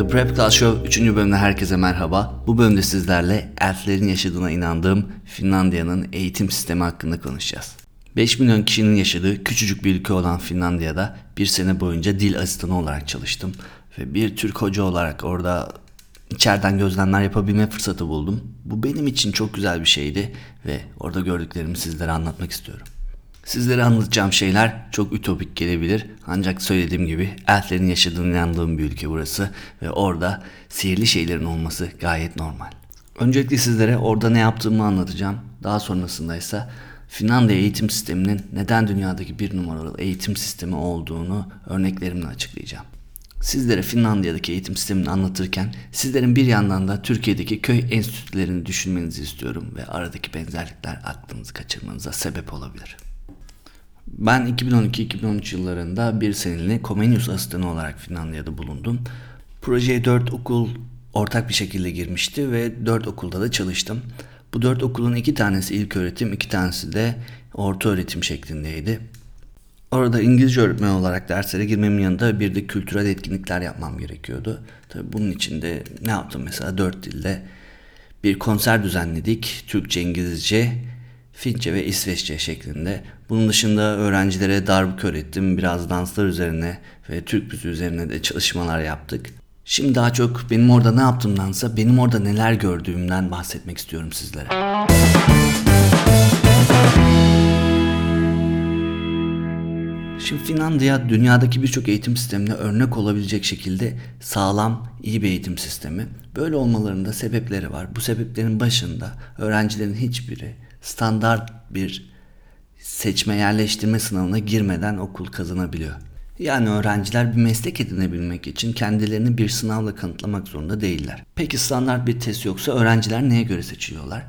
The Prep Class Show 3. bölümde herkese merhaba. Bu bölümde sizlerle elflerin yaşadığına inandığım Finlandiya'nın eğitim sistemi hakkında konuşacağız. 5 milyon kişinin yaşadığı küçücük bir ülke olan Finlandiya'da bir sene boyunca dil asistanı olarak çalıştım. Ve bir Türk hoca olarak orada içeriden gözlemler yapabilme fırsatı buldum. Bu benim için çok güzel bir şeydi ve orada gördüklerimi sizlere anlatmak istiyorum. Sizlere anlatacağım şeyler çok ütopik gelebilir ancak söylediğim gibi elflerin yaşadığını inandığım bir ülke burası ve orada sihirli şeylerin olması gayet normal. Öncelikle sizlere orada ne yaptığımı anlatacağım. Daha sonrasında ise Finlandiya eğitim sisteminin neden dünyadaki bir numaralı eğitim sistemi olduğunu örneklerimle açıklayacağım. Sizlere Finlandiya'daki eğitim sistemini anlatırken sizlerin bir yandan da Türkiye'deki köy enstitülerini düşünmenizi istiyorum ve aradaki benzerlikler aklınızı kaçırmanıza sebep olabilir. Ben 2012-2013 yıllarında bir seneliğine Comenius asistanı olarak Finlandiya'da bulundum. Projeye 4 okul ortak bir şekilde girmişti ve 4 okulda da çalıştım. Bu 4 okulun iki tanesi ilk öğretim, iki tanesi de orta öğretim şeklindeydi. Orada İngilizce öğretmen olarak derslere girmemin yanında bir de kültürel etkinlikler yapmam gerekiyordu. Tabii bunun için de ne yaptım mesela dört dilde bir konser düzenledik. Türkçe, İngilizce, Fince ve İsveççe şeklinde. Bunun dışında öğrencilere darbuka öğrettim. Biraz danslar üzerine ve Türk müziği üzerine de çalışmalar yaptık. Şimdi daha çok benim orada ne yaptığımdansa benim orada neler gördüğümden bahsetmek istiyorum sizlere. Şimdi Finlandiya dünyadaki birçok eğitim sistemine örnek olabilecek şekilde sağlam, iyi bir eğitim sistemi. Böyle olmalarında sebepleri var. Bu sebeplerin başında öğrencilerin hiçbiri standart bir seçme yerleştirme sınavına girmeden okul kazanabiliyor. Yani öğrenciler bir meslek edinebilmek için kendilerini bir sınavla kanıtlamak zorunda değiller. Peki standart bir test yoksa öğrenciler neye göre seçiliyorlar?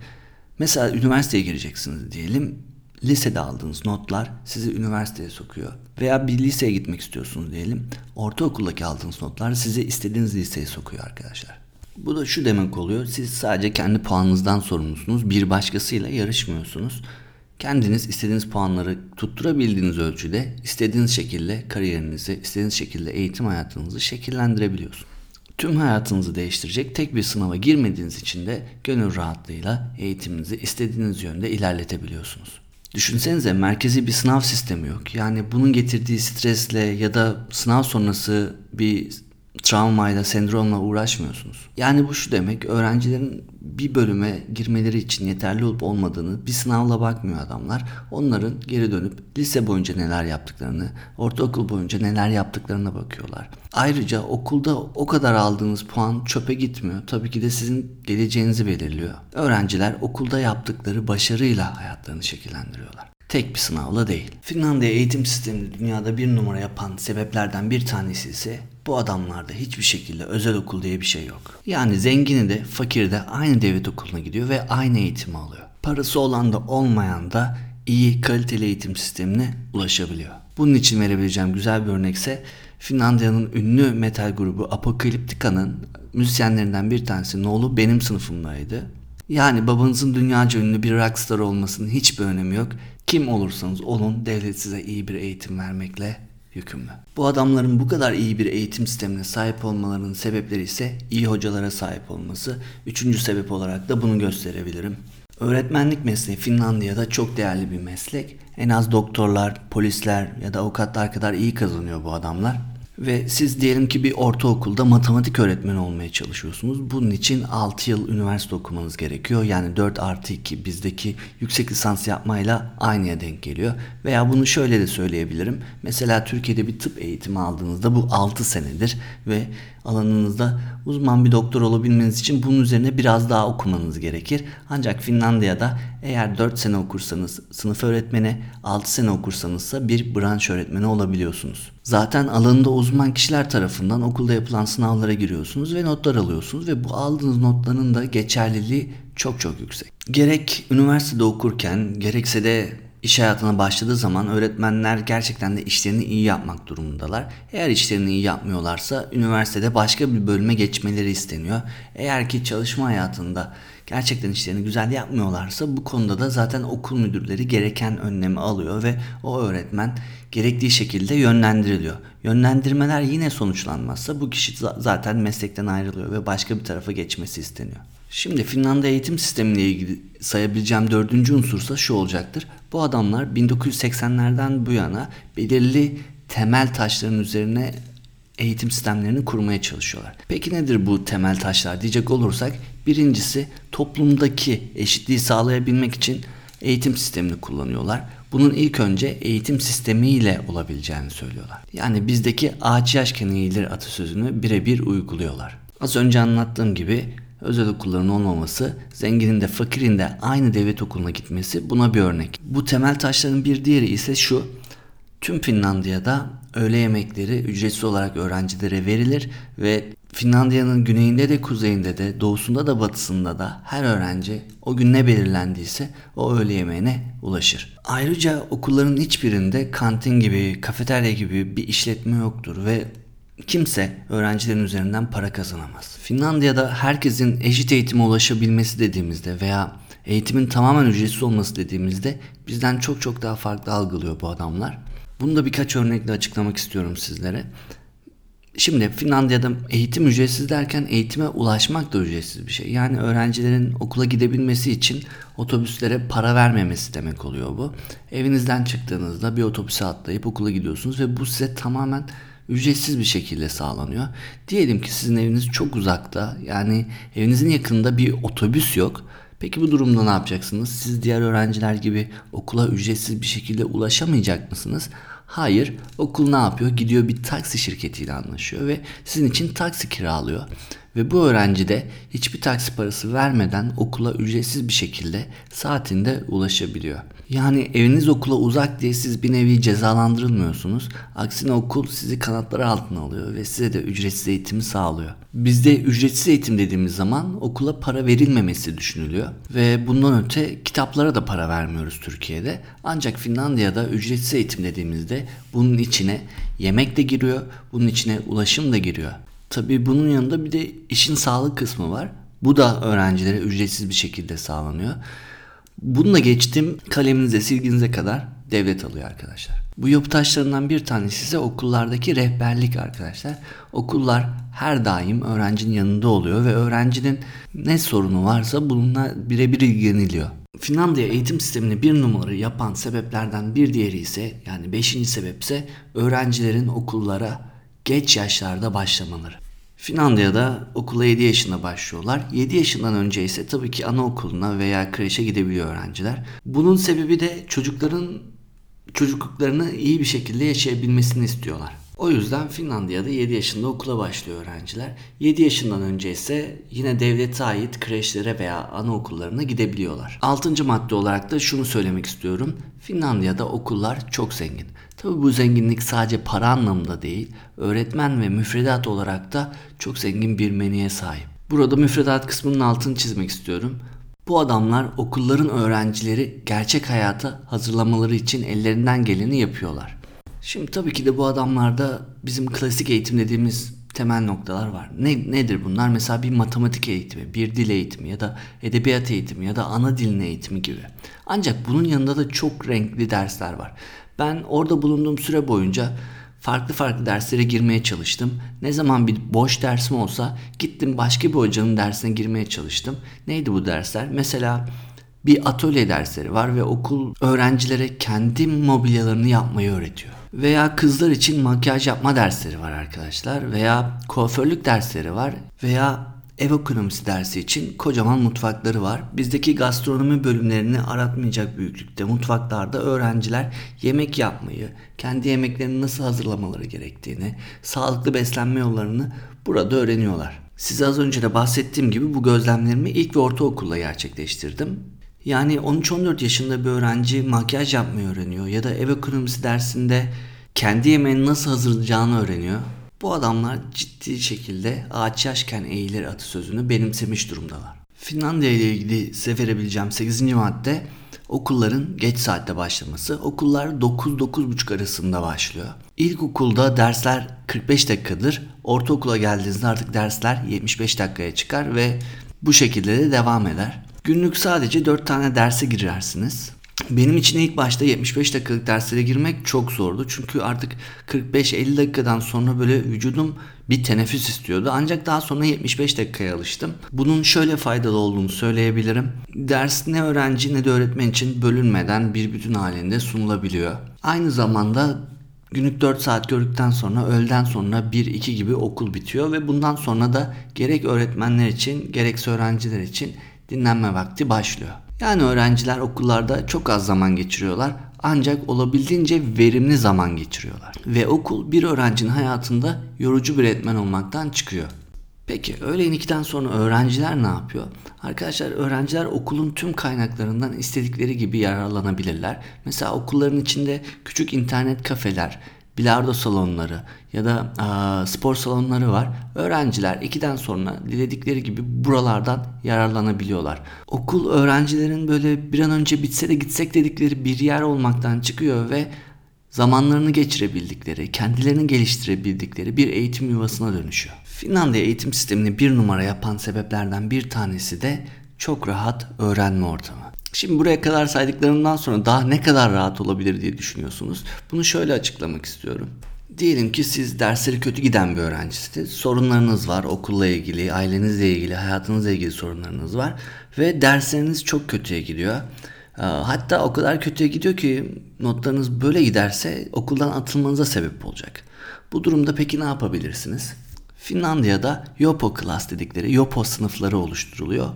Mesela üniversiteye gireceksiniz diyelim. Lisede aldığınız notlar sizi üniversiteye sokuyor. Veya bir liseye gitmek istiyorsunuz diyelim. Ortaokuldaki aldığınız notlar sizi istediğiniz liseye sokuyor arkadaşlar. Bu da şu demek oluyor. Siz sadece kendi puanınızdan sorumlusunuz. Bir başkasıyla yarışmıyorsunuz. Kendiniz istediğiniz puanları tutturabildiğiniz ölçüde istediğiniz şekilde kariyerinizi, istediğiniz şekilde eğitim hayatınızı şekillendirebiliyorsunuz. Tüm hayatınızı değiştirecek tek bir sınava girmediğiniz için de gönül rahatlığıyla eğitiminizi istediğiniz yönde ilerletebiliyorsunuz. Düşünsenize merkezi bir sınav sistemi yok. Yani bunun getirdiği stresle ya da sınav sonrası bir travmayla, sendromla uğraşmıyorsunuz. Yani bu şu demek, öğrencilerin bir bölüme girmeleri için yeterli olup olmadığını bir sınavla bakmıyor adamlar. Onların geri dönüp lise boyunca neler yaptıklarını, ortaokul boyunca neler yaptıklarına bakıyorlar. Ayrıca okulda o kadar aldığınız puan çöpe gitmiyor. Tabii ki de sizin geleceğinizi belirliyor. Öğrenciler okulda yaptıkları başarıyla hayatlarını şekillendiriyorlar tek bir sınavla değil. Finlandiya eğitim sistemini dünyada bir numara yapan sebeplerden bir tanesi ise bu adamlarda hiçbir şekilde özel okul diye bir şey yok. Yani zengini de fakiri de aynı devlet okuluna gidiyor ve aynı eğitimi alıyor. Parası olan da olmayan da iyi kaliteli eğitim sistemine ulaşabiliyor. Bunun için verebileceğim güzel bir örnekse Finlandiya'nın ünlü metal grubu Apocalyptica'nın müzisyenlerinden bir tanesi Noel'u benim sınıfımdaydı. Yani babanızın dünyaca ünlü bir rockstar olmasının hiçbir önemi yok. Kim olursanız olun devlet size iyi bir eğitim vermekle yükümlü. Bu adamların bu kadar iyi bir eğitim sistemine sahip olmalarının sebepleri ise iyi hocalara sahip olması. Üçüncü sebep olarak da bunu gösterebilirim. Öğretmenlik mesleği Finlandiya'da çok değerli bir meslek. En az doktorlar, polisler ya da avukatlar kadar iyi kazanıyor bu adamlar. Ve siz diyelim ki bir ortaokulda matematik öğretmeni olmaya çalışıyorsunuz. Bunun için 6 yıl üniversite okumanız gerekiyor. Yani 4 artı 2 bizdeki yüksek lisans yapmayla aynıya denk geliyor. Veya bunu şöyle de söyleyebilirim. Mesela Türkiye'de bir tıp eğitimi aldığınızda bu 6 senedir ve alanınızda uzman bir doktor olabilmeniz için bunun üzerine biraz daha okumanız gerekir. Ancak Finlandiya'da eğer 4 sene okursanız sınıf öğretmeni, 6 sene okursanızsa bir branş öğretmeni olabiliyorsunuz. Zaten alanında uzman kişiler tarafından okulda yapılan sınavlara giriyorsunuz ve notlar alıyorsunuz ve bu aldığınız notların da geçerliliği çok çok yüksek. Gerek üniversitede okurken gerekse de iş hayatına başladığı zaman öğretmenler gerçekten de işlerini iyi yapmak durumundalar. Eğer işlerini iyi yapmıyorlarsa üniversitede başka bir bölüme geçmeleri isteniyor. Eğer ki çalışma hayatında gerçekten işlerini güzel yapmıyorlarsa bu konuda da zaten okul müdürleri gereken önlemi alıyor ve o öğretmen gerektiği şekilde yönlendiriliyor. Yönlendirmeler yine sonuçlanmazsa bu kişi zaten meslekten ayrılıyor ve başka bir tarafa geçmesi isteniyor. Şimdi Finlandiya eğitim sistemiyle ilgili sayabileceğim dördüncü unsursa şu olacaktır. Bu adamlar 1980'lerden bu yana belirli temel taşların üzerine eğitim sistemlerini kurmaya çalışıyorlar. Peki nedir bu temel taşlar diyecek olursak birincisi toplumdaki eşitliği sağlayabilmek için eğitim sistemini kullanıyorlar. Bunun ilk önce eğitim sistemiyle olabileceğini söylüyorlar. Yani bizdeki ağaç yaşken eğilir atasözünü birebir uyguluyorlar. Az önce anlattığım gibi özel okulların olmaması, zenginin de fakirin de aynı devlet okuluna gitmesi buna bir örnek. Bu temel taşların bir diğeri ise şu. Tüm Finlandiya'da öğle yemekleri ücretsiz olarak öğrencilere verilir ve Finlandiya'nın güneyinde de kuzeyinde de doğusunda da batısında da her öğrenci o gün ne belirlendiyse o öğle yemeğine ulaşır. Ayrıca okulların hiçbirinde kantin gibi, kafeterya gibi bir işletme yoktur ve kimse öğrencilerin üzerinden para kazanamaz. Finlandiya'da herkesin eşit eğitime ulaşabilmesi dediğimizde veya eğitimin tamamen ücretsiz olması dediğimizde bizden çok çok daha farklı algılıyor bu adamlar. Bunu da birkaç örnekle açıklamak istiyorum sizlere. Şimdi Finlandiya'da eğitim ücretsiz derken eğitime ulaşmak da ücretsiz bir şey. Yani öğrencilerin okula gidebilmesi için otobüslere para vermemesi demek oluyor bu. Evinizden çıktığınızda bir otobüse atlayıp okula gidiyorsunuz ve bu size tamamen ücretsiz bir şekilde sağlanıyor. Diyelim ki sizin eviniz çok uzakta yani evinizin yakınında bir otobüs yok. Peki bu durumda ne yapacaksınız? Siz diğer öğrenciler gibi okula ücretsiz bir şekilde ulaşamayacak mısınız? Hayır, okul ne yapıyor? Gidiyor bir taksi şirketiyle anlaşıyor ve sizin için taksi kiralıyor. Ve bu öğrenci de hiçbir taksi parası vermeden okula ücretsiz bir şekilde saatinde ulaşabiliyor. Yani eviniz okula uzak diye siz bir nevi cezalandırılmıyorsunuz. Aksine okul sizi kanatları altına alıyor ve size de ücretsiz eğitimi sağlıyor. Bizde ücretsiz eğitim dediğimiz zaman okula para verilmemesi düşünülüyor. Ve bundan öte kitaplara da para vermiyoruz Türkiye'de. Ancak Finlandiya'da ücretsiz eğitim dediğimizde bunun içine yemek de giriyor, bunun içine ulaşım da giriyor. Tabii bunun yanında bir de işin sağlık kısmı var. Bu da öğrencilere ücretsiz bir şekilde sağlanıyor. Bununla geçtim kaleminize silginize kadar devlet alıyor arkadaşlar. Bu yapı taşlarından bir tanesi ise okullardaki rehberlik arkadaşlar. Okullar her daim öğrencinin yanında oluyor ve öğrencinin ne sorunu varsa bununla birebir ilgileniliyor. Finlandiya eğitim sistemini bir numaralı yapan sebeplerden bir diğeri ise yani beşinci sebep ise öğrencilerin okullara geç yaşlarda başlamaları. Finlandiya'da okula 7 yaşında başlıyorlar. 7 yaşından önce ise tabii ki anaokuluna veya kreşe gidebiliyor öğrenciler. Bunun sebebi de çocukların çocukluklarını iyi bir şekilde yaşayabilmesini istiyorlar. O yüzden Finlandiya'da 7 yaşında okula başlıyor öğrenciler. 7 yaşından önce ise yine devlete ait kreşlere veya anaokullarına gidebiliyorlar. 6. madde olarak da şunu söylemek istiyorum. Finlandiya'da okullar çok zengin. Tabi bu zenginlik sadece para anlamında değil, öğretmen ve müfredat olarak da çok zengin bir menüye sahip. Burada müfredat kısmının altını çizmek istiyorum. Bu adamlar okulların öğrencileri gerçek hayata hazırlamaları için ellerinden geleni yapıyorlar. Şimdi tabii ki de bu adamlarda bizim klasik eğitim dediğimiz temel noktalar var. Ne, nedir bunlar? Mesela bir matematik eğitimi, bir dil eğitimi ya da edebiyat eğitimi ya da ana dilin eğitimi gibi. Ancak bunun yanında da çok renkli dersler var. Ben orada bulunduğum süre boyunca farklı farklı derslere girmeye çalıştım. Ne zaman bir boş dersim olsa gittim başka bir hocanın dersine girmeye çalıştım. Neydi bu dersler? Mesela bir atölye dersleri var ve okul öğrencilere kendi mobilyalarını yapmayı öğretiyor. Veya kızlar için makyaj yapma dersleri var arkadaşlar. Veya kuaförlük dersleri var. Veya ev ekonomisi dersi için kocaman mutfakları var. Bizdeki gastronomi bölümlerini aratmayacak büyüklükte mutfaklarda öğrenciler yemek yapmayı, kendi yemeklerini nasıl hazırlamaları gerektiğini, sağlıklı beslenme yollarını burada öğreniyorlar. Size az önce de bahsettiğim gibi bu gözlemlerimi ilk ve ortaokulda gerçekleştirdim. Yani 13-14 yaşında bir öğrenci makyaj yapmayı öğreniyor ya da ev ekonomisi dersinde kendi yemeğini nasıl hazırlayacağını öğreniyor. Bu adamlar ciddi şekilde ağaç yaşken eğilir atasözünü benimsemiş durumdalar. Finlandiya ile ilgili size verebileceğim 8. madde okulların geç saatte başlaması. Okullar 9-9.30 arasında başlıyor. İlkokulda dersler 45 dakikadır. Ortaokula geldiğinizde artık dersler 75 dakikaya çıkar ve bu şekilde de devam eder. Günlük sadece 4 tane derse girersiniz. Benim için ilk başta 75 dakikalık derslere girmek çok zordu. Çünkü artık 45-50 dakikadan sonra böyle vücudum bir teneffüs istiyordu. Ancak daha sonra 75 dakikaya alıştım. Bunun şöyle faydalı olduğunu söyleyebilirim. Ders ne öğrenci ne de öğretmen için bölünmeden bir bütün halinde sunulabiliyor. Aynı zamanda Günlük 4 saat gördükten sonra öğleden sonra 1-2 gibi okul bitiyor ve bundan sonra da gerek öğretmenler için gerekse öğrenciler için dinlenme vakti başlıyor. Yani öğrenciler okullarda çok az zaman geçiriyorlar ancak olabildiğince verimli zaman geçiriyorlar. Ve okul bir öğrencinin hayatında yorucu bir etmen olmaktan çıkıyor. Peki öğlen 2'den sonra öğrenciler ne yapıyor? Arkadaşlar öğrenciler okulun tüm kaynaklarından istedikleri gibi yararlanabilirler. Mesela okulların içinde küçük internet kafeler, bilardo salonları ya da a, spor salonları var. Öğrenciler 2'den sonra diledikleri gibi buralardan yararlanabiliyorlar. Okul öğrencilerin böyle bir an önce bitse de gitsek dedikleri bir yer olmaktan çıkıyor ve zamanlarını geçirebildikleri, kendilerini geliştirebildikleri bir eğitim yuvasına dönüşüyor. Finlandiya eğitim sistemini bir numara yapan sebeplerden bir tanesi de çok rahat öğrenme ortamı. Şimdi buraya kadar saydıklarımdan sonra daha ne kadar rahat olabilir diye düşünüyorsunuz. Bunu şöyle açıklamak istiyorum. Diyelim ki siz dersleri kötü giden bir öğrencisiniz. Sorunlarınız var okulla ilgili, ailenizle ilgili, hayatınızla ilgili sorunlarınız var. Ve dersleriniz çok kötüye gidiyor. Ee, hatta o kadar kötüye gidiyor ki notlarınız böyle giderse okuldan atılmanıza sebep olacak. Bu durumda peki ne yapabilirsiniz? Finlandiya'da Yopo Class dedikleri Yopo sınıfları oluşturuluyor.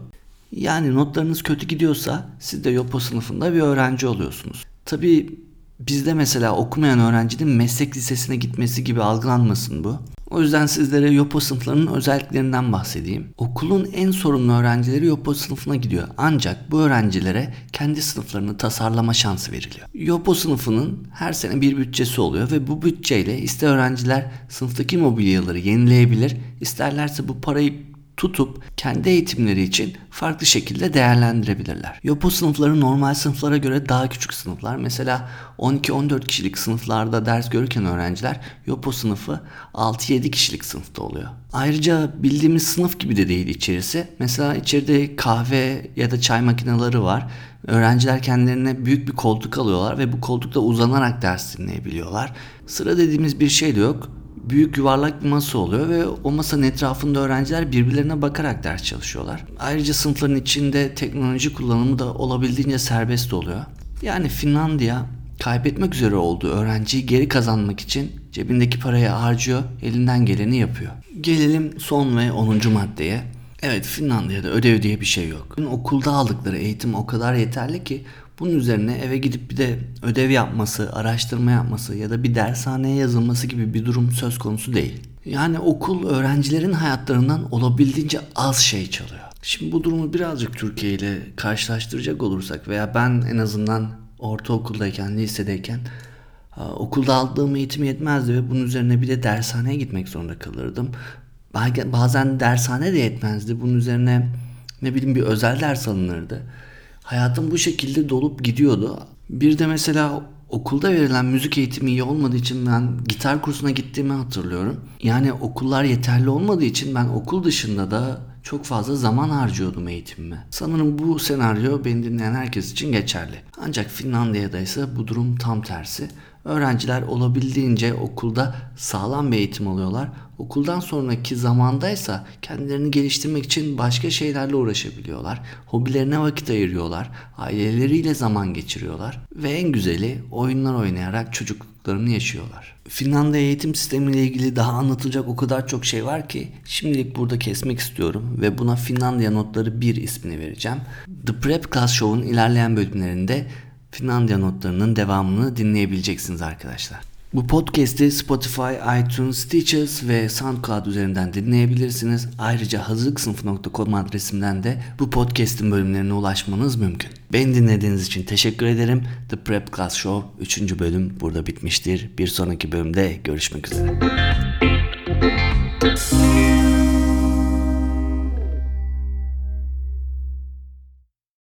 Yani notlarınız kötü gidiyorsa siz de Yopo sınıfında bir öğrenci oluyorsunuz. Tabii bizde mesela okumayan öğrencinin meslek lisesine gitmesi gibi algılanmasın bu. O yüzden sizlere Yopo sınıflarının özelliklerinden bahsedeyim. Okulun en sorumlu öğrencileri Yopo sınıfına gidiyor. Ancak bu öğrencilere kendi sınıflarını tasarlama şansı veriliyor. Yopo sınıfının her sene bir bütçesi oluyor ve bu bütçeyle ister öğrenciler sınıftaki mobilyaları yenileyebilir, isterlerse bu parayı tutup kendi eğitimleri için farklı şekilde değerlendirebilirler. Yopo sınıfları normal sınıflara göre daha küçük sınıflar. Mesela 12-14 kişilik sınıflarda ders görürken öğrenciler Yopo sınıfı 6-7 kişilik sınıfta oluyor. Ayrıca bildiğimiz sınıf gibi de değil içerisi. Mesela içeride kahve ya da çay makineleri var. Öğrenciler kendilerine büyük bir koltuk alıyorlar ve bu koltukta uzanarak ders dinleyebiliyorlar. Sıra dediğimiz bir şey de yok büyük yuvarlak bir masa oluyor ve o masanın etrafında öğrenciler birbirlerine bakarak ders çalışıyorlar. Ayrıca sınıfların içinde teknoloji kullanımı da olabildiğince serbest oluyor. Yani Finlandiya kaybetmek üzere olduğu öğrenciyi geri kazanmak için cebindeki parayı harcıyor, elinden geleni yapıyor. Gelelim son ve 10. maddeye. Evet Finlandiya'da ödev diye bir şey yok. Okulda aldıkları eğitim o kadar yeterli ki bunun üzerine eve gidip bir de ödev yapması, araştırma yapması ya da bir dershaneye yazılması gibi bir durum söz konusu değil. Yani okul öğrencilerin hayatlarından olabildiğince az şey çalıyor. Şimdi bu durumu birazcık Türkiye ile karşılaştıracak olursak veya ben en azından ortaokuldayken, lisedeyken okulda aldığım eğitim yetmezdi ve bunun üzerine bir de dershaneye gitmek zorunda kalırdım. Bazen dershane de yetmezdi. Bunun üzerine ne bileyim bir özel ders alınırdı. Hayatım bu şekilde dolup gidiyordu. Bir de mesela okulda verilen müzik eğitimi iyi olmadığı için ben gitar kursuna gittiğimi hatırlıyorum. Yani okullar yeterli olmadığı için ben okul dışında da çok fazla zaman harcıyordum eğitimime. Sanırım bu senaryo beni dinleyen herkes için geçerli. Ancak Finlandiya'da ise bu durum tam tersi. Öğrenciler olabildiğince okulda sağlam bir eğitim alıyorlar. Okuldan sonraki zamandaysa kendilerini geliştirmek için başka şeylerle uğraşabiliyorlar. Hobilerine vakit ayırıyorlar. Aileleriyle zaman geçiriyorlar. Ve en güzeli oyunlar oynayarak çocukluklarını yaşıyorlar. Finlandiya eğitim sistemiyle ilgili daha anlatılacak o kadar çok şey var ki şimdilik burada kesmek istiyorum ve buna Finlandiya Notları 1 ismini vereceğim. The Prep Class Show'un ilerleyen bölümlerinde Finlandiya notlarının devamını dinleyebileceksiniz arkadaşlar. Bu podcast'i Spotify, iTunes, Stitches ve SoundCloud üzerinden dinleyebilirsiniz. Ayrıca hazırlıksınıfı.com adresimden de bu podcast'in bölümlerine ulaşmanız mümkün. Beni dinlediğiniz için teşekkür ederim. The Prep Class Show 3. bölüm burada bitmiştir. Bir sonraki bölümde görüşmek üzere.